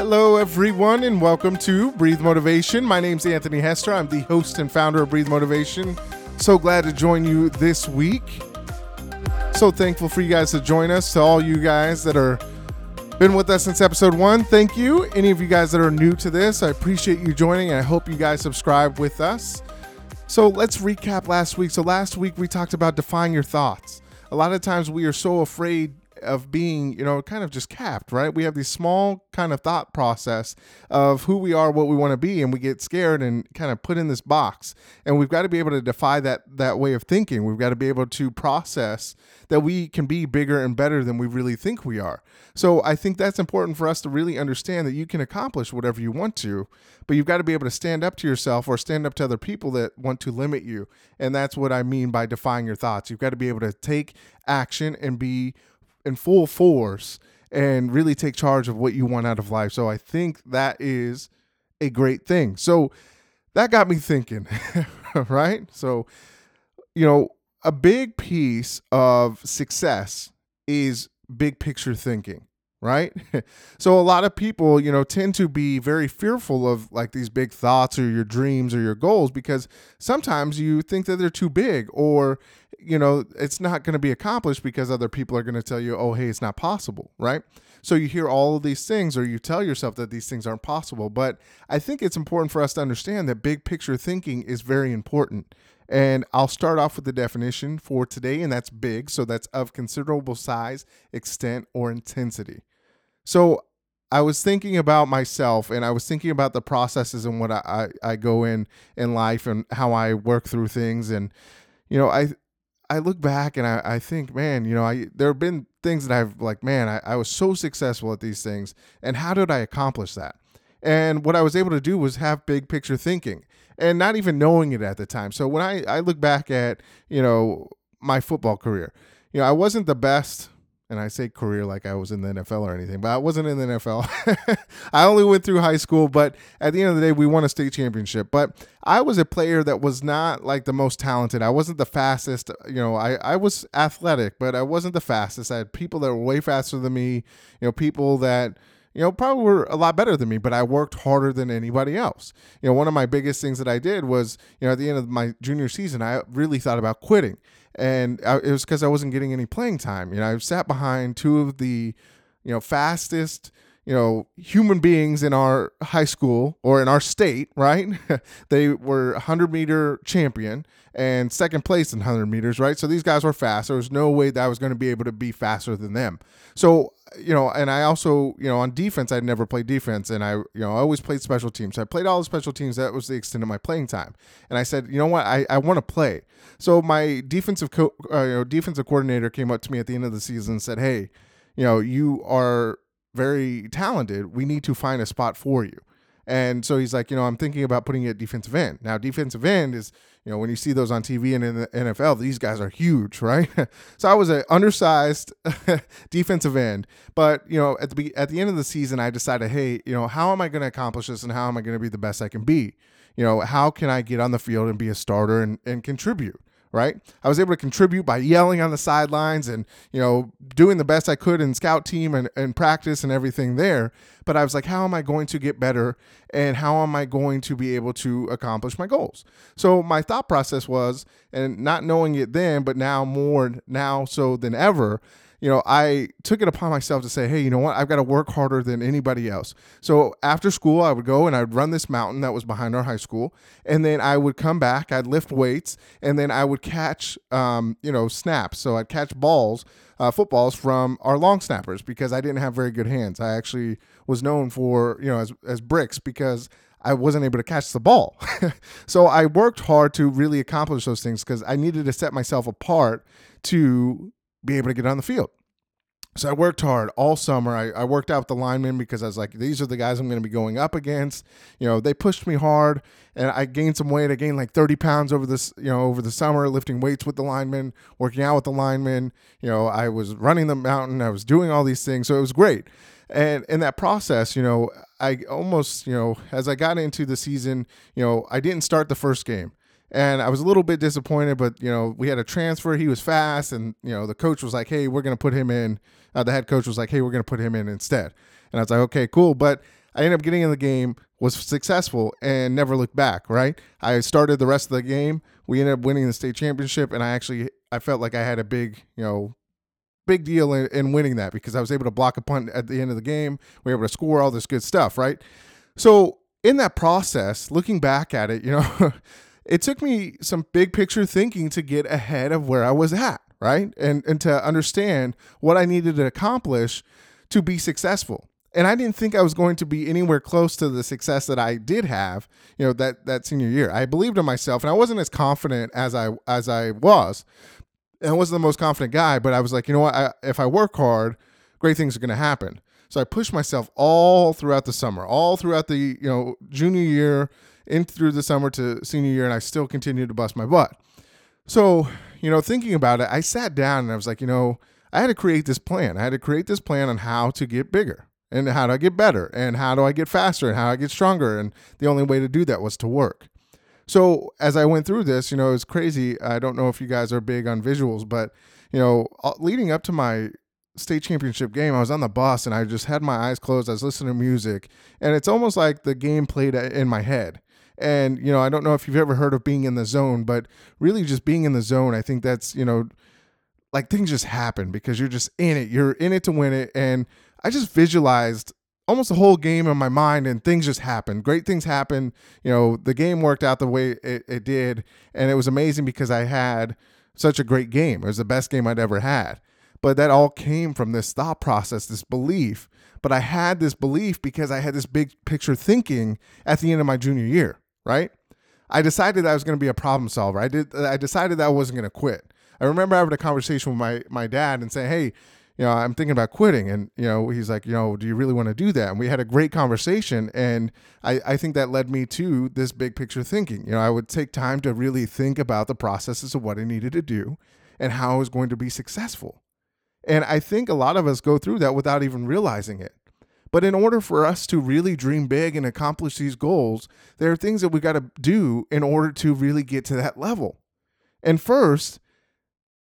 Hello, everyone, and welcome to Breathe Motivation. My name's Anthony Hester. I'm the host and founder of Breathe Motivation. So glad to join you this week. So thankful for you guys to join us. To all you guys that are been with us since episode one, thank you. Any of you guys that are new to this, I appreciate you joining. I hope you guys subscribe with us. So let's recap last week. So last week we talked about define your thoughts. A lot of times we are so afraid of being, you know, kind of just capped, right? We have these small kind of thought process of who we are, what we want to be, and we get scared and kind of put in this box. And we've got to be able to defy that that way of thinking. We've got to be able to process that we can be bigger and better than we really think we are. So I think that's important for us to really understand that you can accomplish whatever you want to, but you've got to be able to stand up to yourself or stand up to other people that want to limit you. And that's what I mean by defying your thoughts. You've got to be able to take action and be in full force and really take charge of what you want out of life. So I think that is a great thing. So that got me thinking, right? So, you know, a big piece of success is big picture thinking right? so a lot of people, you know, tend to be very fearful of like these big thoughts or your dreams or your goals because sometimes you think that they're too big or you know, it's not going to be accomplished because other people are going to tell you, "Oh, hey, it's not possible," right? So you hear all of these things or you tell yourself that these things aren't possible, but I think it's important for us to understand that big picture thinking is very important. And I'll start off with the definition for today, and that's big. So that's of considerable size, extent, or intensity. So I was thinking about myself and I was thinking about the processes and what I, I, I, go in in life and how I work through things. And, you know, I I look back and I, I think, man, you know, I there have been things that I've like, man, I, I was so successful at these things. And how did I accomplish that? And what I was able to do was have big picture thinking and not even knowing it at the time. So when I, I look back at, you know, my football career, you know, I wasn't the best and I say career like I was in the NFL or anything, but I wasn't in the NFL. I only went through high school, but at the end of the day, we won a state championship. But I was a player that was not like the most talented. I wasn't the fastest. You know, I, I was athletic, but I wasn't the fastest. I had people that were way faster than me, you know, people that you know, probably were a lot better than me, but I worked harder than anybody else. You know, one of my biggest things that I did was, you know, at the end of my junior season, I really thought about quitting. And I, it was because I wasn't getting any playing time. You know, I sat behind two of the, you know, fastest, you know, human beings in our high school or in our state, right? they were 100 meter champion and second place in 100 meters, right? So these guys were fast. There was no way that I was going to be able to be faster than them. So you know, and I also, you know, on defense, I'd never played defense, and I, you know, I always played special teams. So I played all the special teams. That was the extent of my playing time. And I said, you know what, I, I want to play. So my defensive co- uh, you know, defensive coordinator came up to me at the end of the season and said, hey, you know, you are very talented. We need to find a spot for you. And so he's like, you know, I'm thinking about putting you at defensive end. Now, defensive end is, you know, when you see those on TV and in the NFL, these guys are huge, right? so I was an undersized defensive end, but you know, at the at the end of the season, I decided, hey, you know, how am I going to accomplish this, and how am I going to be the best I can be? You know, how can I get on the field and be a starter and, and contribute? Right? I was able to contribute by yelling on the sidelines and, you know, doing the best I could in scout team and, and practice and everything there. But I was like, how am I going to get better? And how am I going to be able to accomplish my goals? So my thought process was, and not knowing it then, but now more now so than ever, you know, I took it upon myself to say, hey, you know what? I've got to work harder than anybody else. So after school, I would go and I'd run this mountain that was behind our high school. And then I would come back, I'd lift weights, and then I would catch, um, you know, snaps. So I'd catch balls, uh, footballs from our long snappers because I didn't have very good hands. I actually was known for, you know, as, as bricks because I wasn't able to catch the ball. so I worked hard to really accomplish those things because I needed to set myself apart to be able to get on the field. So I worked hard all summer. I, I worked out with the linemen because I was like, these are the guys I'm going to be going up against. You know, they pushed me hard, and I gained some weight. I gained like 30 pounds over this, you know, over the summer, lifting weights with the linemen, working out with the linemen. You know, I was running the mountain. I was doing all these things, so it was great. And in that process, you know, I almost, you know, as I got into the season, you know, I didn't start the first game and I was a little bit disappointed. But you know, we had a transfer; he was fast, and you know, the coach was like, "Hey, we're going to put him in." Uh, the head coach was like, "Hey, we're going to put him in instead." And I was like, "Okay, cool." But I ended up getting in the game, was successful, and never looked back. Right? I started the rest of the game. We ended up winning the state championship, and I actually I felt like I had a big you know big deal in, in winning that because I was able to block a punt at the end of the game. We were able to score all this good stuff. Right? So in that process, looking back at it, you know. it took me some big picture thinking to get ahead of where I was at, right? And and to understand what I needed to accomplish to be successful. And I didn't think I was going to be anywhere close to the success that I did have, you know, that that senior year. I believed in myself and I wasn't as confident as I as I was. And I wasn't the most confident guy, but I was like, you know what, I, if I work hard, great things are going to happen. So I pushed myself all throughout the summer, all throughout the, you know, junior year, in through the summer to senior year, and I still continued to bust my butt. So, you know, thinking about it, I sat down and I was like, you know, I had to create this plan. I had to create this plan on how to get bigger and how do I get better and how do I get faster and how I get stronger. And the only way to do that was to work. So as I went through this, you know, it was crazy. I don't know if you guys are big on visuals, but you know, leading up to my state championship game, I was on the bus and I just had my eyes closed. I was listening to music, and it's almost like the game played in my head. And, you know, I don't know if you've ever heard of being in the zone, but really just being in the zone, I think that's, you know, like things just happen because you're just in it. You're in it to win it. And I just visualized almost the whole game in my mind and things just happened. Great things happened. You know, the game worked out the way it, it did. And it was amazing because I had such a great game. It was the best game I'd ever had. But that all came from this thought process, this belief. But I had this belief because I had this big picture thinking at the end of my junior year right? I decided I was going to be a problem solver. I did. I decided that I wasn't going to quit. I remember having a conversation with my my dad and saying, "Hey, you know, I'm thinking about quitting." And you know, he's like, "You know, do you really want to do that?" And we had a great conversation, and I I think that led me to this big picture thinking. You know, I would take time to really think about the processes of what I needed to do and how I was going to be successful. And I think a lot of us go through that without even realizing it. But in order for us to really dream big and accomplish these goals, there are things that we got to do in order to really get to that level. And first,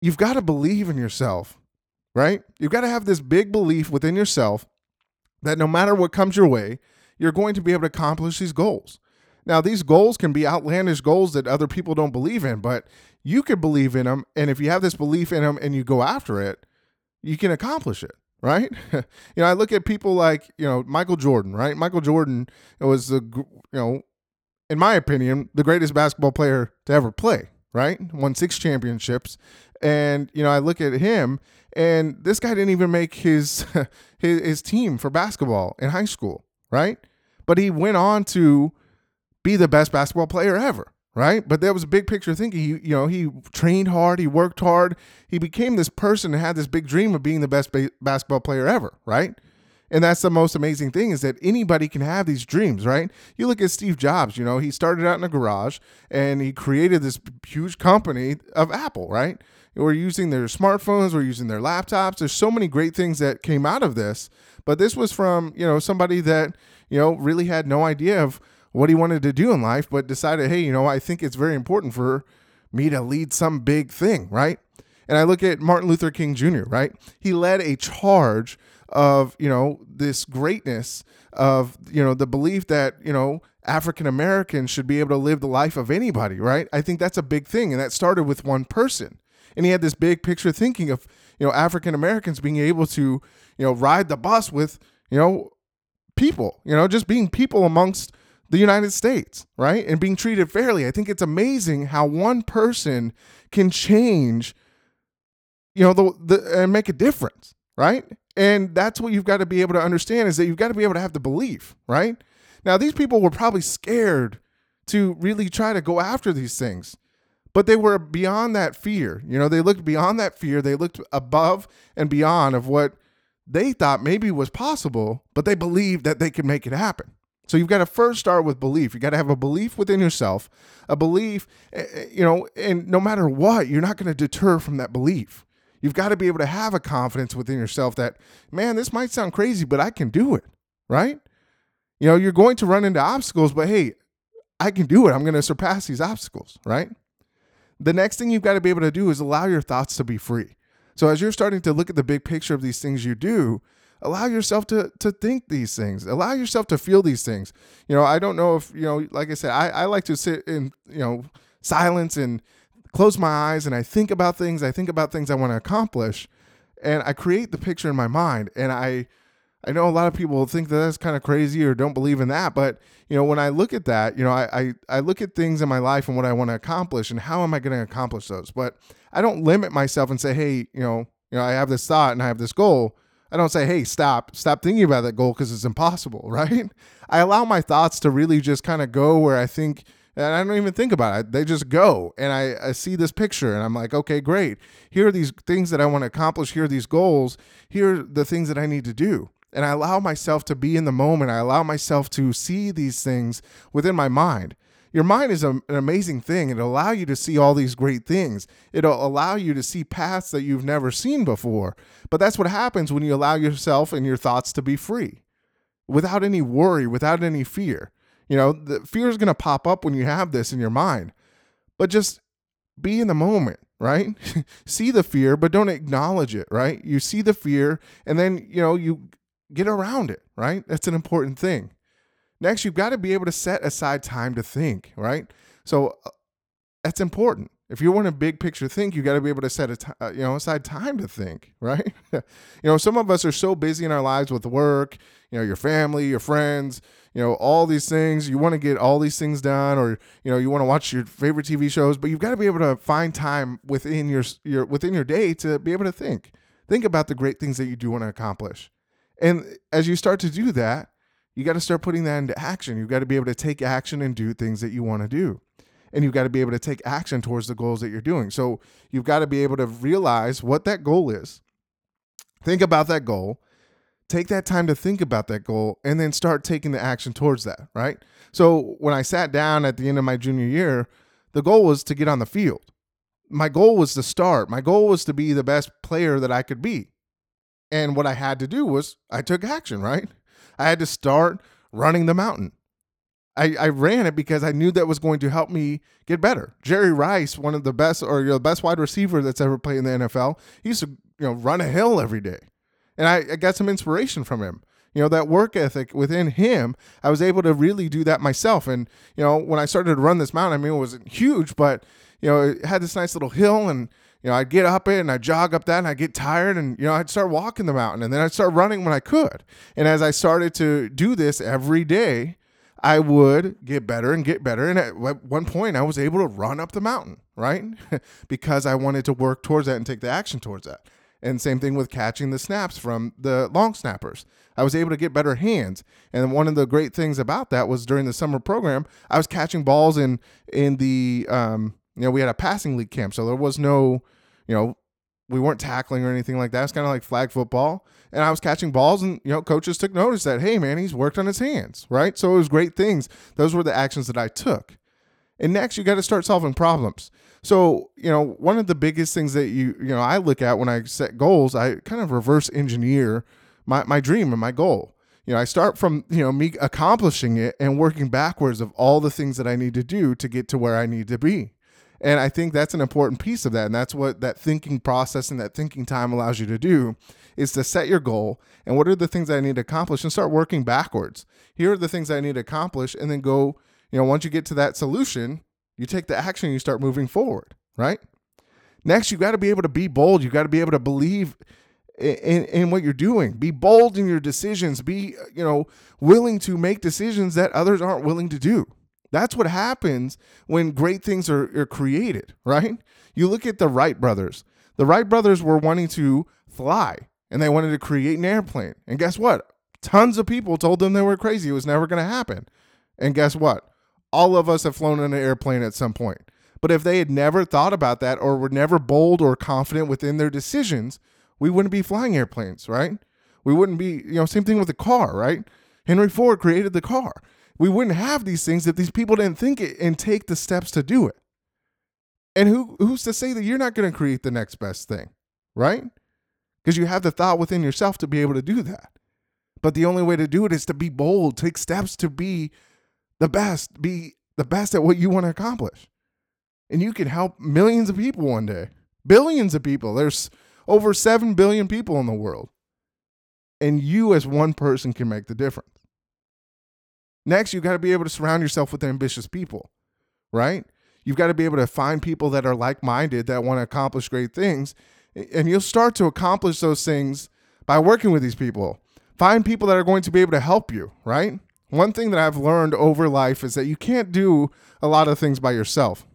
you've got to believe in yourself, right? You've got to have this big belief within yourself that no matter what comes your way, you're going to be able to accomplish these goals. Now, these goals can be outlandish goals that other people don't believe in, but you can believe in them. And if you have this belief in them and you go after it, you can accomplish it right? you know, I look at people like, you know, Michael Jordan, right? Michael Jordan was the, you know, in my opinion, the greatest basketball player to ever play, right? Won six championships. And, you know, I look at him and this guy didn't even make his, his, his team for basketball in high school, right? But he went on to be the best basketball player ever right? But there was a big picture thinking. He, you know, he trained hard, he worked hard, he became this person and had this big dream of being the best ba- basketball player ever, right? And that's the most amazing thing is that anybody can have these dreams, right? You look at Steve Jobs, you know, he started out in a garage and he created this huge company of Apple, right? We're using their smartphones, we're using their laptops. There's so many great things that came out of this. But this was from, you know, somebody that, you know, really had no idea of what he wanted to do in life, but decided, hey, you know, I think it's very important for me to lead some big thing, right? And I look at Martin Luther King Jr., right? He led a charge of, you know, this greatness of, you know, the belief that, you know, African Americans should be able to live the life of anybody, right? I think that's a big thing. And that started with one person. And he had this big picture thinking of, you know, African Americans being able to, you know, ride the bus with, you know, people, you know, just being people amongst the United States, right? And being treated fairly. I think it's amazing how one person can change, you know, the, the and make a difference, right? And that's what you've got to be able to understand is that you've got to be able to have the belief, right? Now, these people were probably scared to really try to go after these things, but they were beyond that fear. You know, they looked beyond that fear. They looked above and beyond of what they thought maybe was possible, but they believed that they could make it happen. So you've got to first start with belief. You got to have a belief within yourself, a belief, eh, eh, you know, and no matter what, you're not going to deter from that belief. You've got to be able to have a confidence within yourself that, man, this might sound crazy, but I can do it, right? You know, you're going to run into obstacles, but hey, I can do it. I'm going to surpass these obstacles, right? The next thing you've got to be able to do is allow your thoughts to be free. So as you're starting to look at the big picture of these things you do, allow yourself to to think these things. Allow yourself to feel these things. You know i don't know if you know like i said i, I like to sit in you know silence and close my eyes and i think about things. I think about things i want to accomplish. And i create the picture in my mind. And i i know a lot of people think that that's kind of crazy or don't believe in that but you know when i look at that you know i i, I look at things in my life and what i want to accomplish and how am i going to accomplish those? But i don't limit myself and say hey you know you know i have this thought and i have this goal I don't say, hey, stop, stop thinking about that goal because it's impossible, right? I allow my thoughts to really just kind of go where I think, and I don't even think about it. They just go. And I, I see this picture and I'm like, okay, great. Here are these things that I want to accomplish. Here are these goals. Here are the things that I need to do. And I allow myself to be in the moment. I allow myself to see these things within my mind your mind is a, an amazing thing. It'll allow you to see all these great things. It'll allow you to see paths that you've never seen before. But that's what happens when you allow yourself and your thoughts to be free without any worry, without any fear. You know, the fear is going to pop up when you have this in your mind. But just be in the moment, right? see the fear, but don't acknowledge it, right? You see the fear and then, you know, you get around it, right? That's an important thing. Next, you've got to be able to set aside time to think, right? So uh, that's important. If you want a big picture think, you got to be able to set a t- uh, you know aside time to think, right? you know, some of us are so busy in our lives with work, you know, your family, your friends, you know, all these things. You want to get all these things done, or you know, you want to watch your favorite TV shows, but you've got to be able to find time within your your within your day to be able to think. Think about the great things that you do want to accomplish, and as you start to do that, you got to start putting that into action. You've got to be able to take action and do things that you want to do. And you've got to be able to take action towards the goals that you're doing. So you've got to be able to realize what that goal is. Think about that goal. Take that time to think about that goal and then start taking the action towards that, right? So when I sat down at the end of my junior year, the goal was to get on the field. My goal was to start. My goal was to be the best player that I could be. And what I had to do was I took action, right? I had to start running the mountain. I, I ran it because I knew that was going to help me get better. Jerry Rice, one of the best or the best wide receiver that's ever played in the NFL, he used to you know run a hill every day, and I, I got some inspiration from him. You know that work ethic within him. I was able to really do that myself. And you know when I started to run this mountain, I mean it wasn't huge, but you know it had this nice little hill, and you know, I'd get up it and I'd jog up that and I'd get tired and, you know, I'd start walking the mountain and then I'd start running when I could. And as I started to do this every day, I would get better and get better. And at one point, I was able to run up the mountain, right? because I wanted to work towards that and take the action towards that. And same thing with catching the snaps from the long snappers. I was able to get better hands. And one of the great things about that was during the summer program, I was catching balls in in the um, you know, we had a passing league camp, so there was no you know, we weren't tackling or anything like that. It's kind of like flag football. And I was catching balls, and, you know, coaches took notice that, hey, man, he's worked on his hands, right? So it was great things. Those were the actions that I took. And next, you got to start solving problems. So, you know, one of the biggest things that you, you know, I look at when I set goals, I kind of reverse engineer my, my dream and my goal. You know, I start from, you know, me accomplishing it and working backwards of all the things that I need to do to get to where I need to be. And I think that's an important piece of that. And that's what that thinking process and that thinking time allows you to do is to set your goal and what are the things I need to accomplish and start working backwards. Here are the things I need to accomplish and then go, you know, once you get to that solution, you take the action, you start moving forward, right? Next, you got to be able to be bold. You got to be able to believe in, in what you're doing. Be bold in your decisions. Be, you know, willing to make decisions that others aren't willing to do. That's what happens when great things are, are created, right? You look at the Wright brothers. The Wright brothers were wanting to fly and they wanted to create an airplane. And guess what? Tons of people told them they were crazy. It was never going to happen. And guess what? All of us have flown in an airplane at some point. But if they had never thought about that or were never bold or confident within their decisions, we wouldn't be flying airplanes, right? We wouldn't be, you know, same thing with the car, right? Henry Ford created the car we wouldn't have these things if these people didn't think it and take the steps to do it. And who who's to say that you're not going to create the next best thing, right? Because you have the thought within yourself to be able to do that. But the only way to do it is to be bold, take steps to be the best, be the best at what you want to accomplish. And you can help millions of people one day, billions of people. There's over 7 billion people in the world. And you, as one person, can make the difference. Next, you've got to be able to surround yourself with ambitious people, right? You've got to be able to find people that are like minded that want to accomplish great things. And you'll start to accomplish those things by working with these people. Find people that are going to be able to help you, right? One thing that I've learned over life is that you can't do a lot of things by yourself.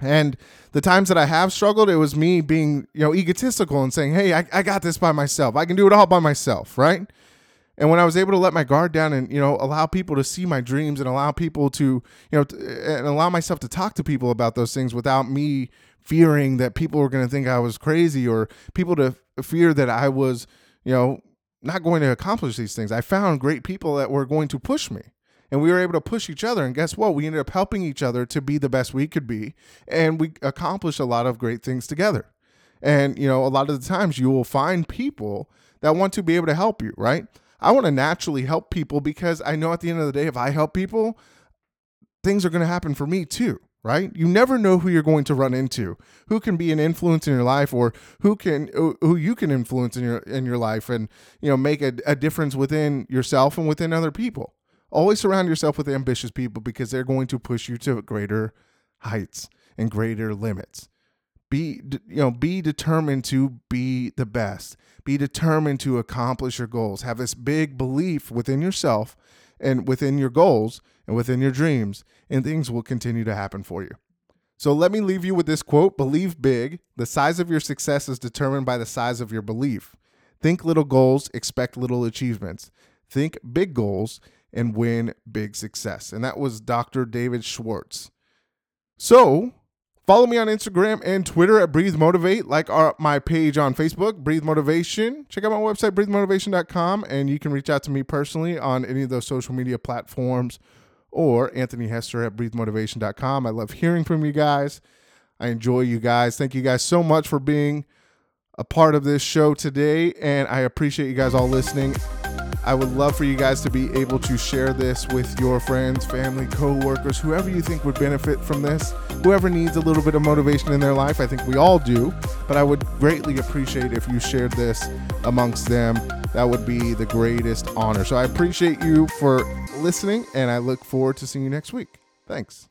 And the times that I have struggled, it was me being, you know, egotistical and saying, hey, I, I got this by myself. I can do it all by myself, right? And when I was able to let my guard down and, you know, allow people to see my dreams and allow people to, you know, t- and allow myself to talk to people about those things without me fearing that people were going to think I was crazy or people to fear that I was, you know, not going to accomplish these things. I found great people that were going to push me. And we were able to push each other. And guess what? We ended up helping each other to be the best we could be. And we accomplished a lot of great things together. And, you know, a lot of the times you will find people that want to be able to help you, right? I want to naturally help people because I know at the end of the day, if I help people, things are going to happen for me too, right? You never know who you're going to run into, who can be an influence in your life, or who can who you can influence in your in your life, and you know make a, a difference within yourself and within other people. Always surround yourself with ambitious people because they're going to push you to greater heights and greater limits be you know be determined to be the best. Be determined to accomplish your goals. Have this big belief within yourself and within your goals and within your dreams and things will continue to happen for you. So let me leave you with this quote. Believe big. The size of your success is determined by the size of your belief. Think little goals expect little achievements. Think big goals and win big success. And that was dr david schwartz. So Follow me on Instagram and Twitter at Breathe Motivate, like our, my page on Facebook, Breathe Motivation. Check out my website, breathemotivation.com, and you can reach out to me personally on any of those social media platforms or Anthony Hester at breathemotivation.com. I love hearing from you guys. I enjoy you guys. Thank you guys so much for being a part of this show today, and I appreciate you guys all listening. I would love for you guys to be able to share this with your friends, family, co-workers, whoever you think would benefit from this, whoever needs a little bit of motivation in their life. I think we all do, but I would greatly appreciate if you shared this amongst them. That would be the greatest honor. So I appreciate you for listening and I look forward to seeing you next week. Thanks.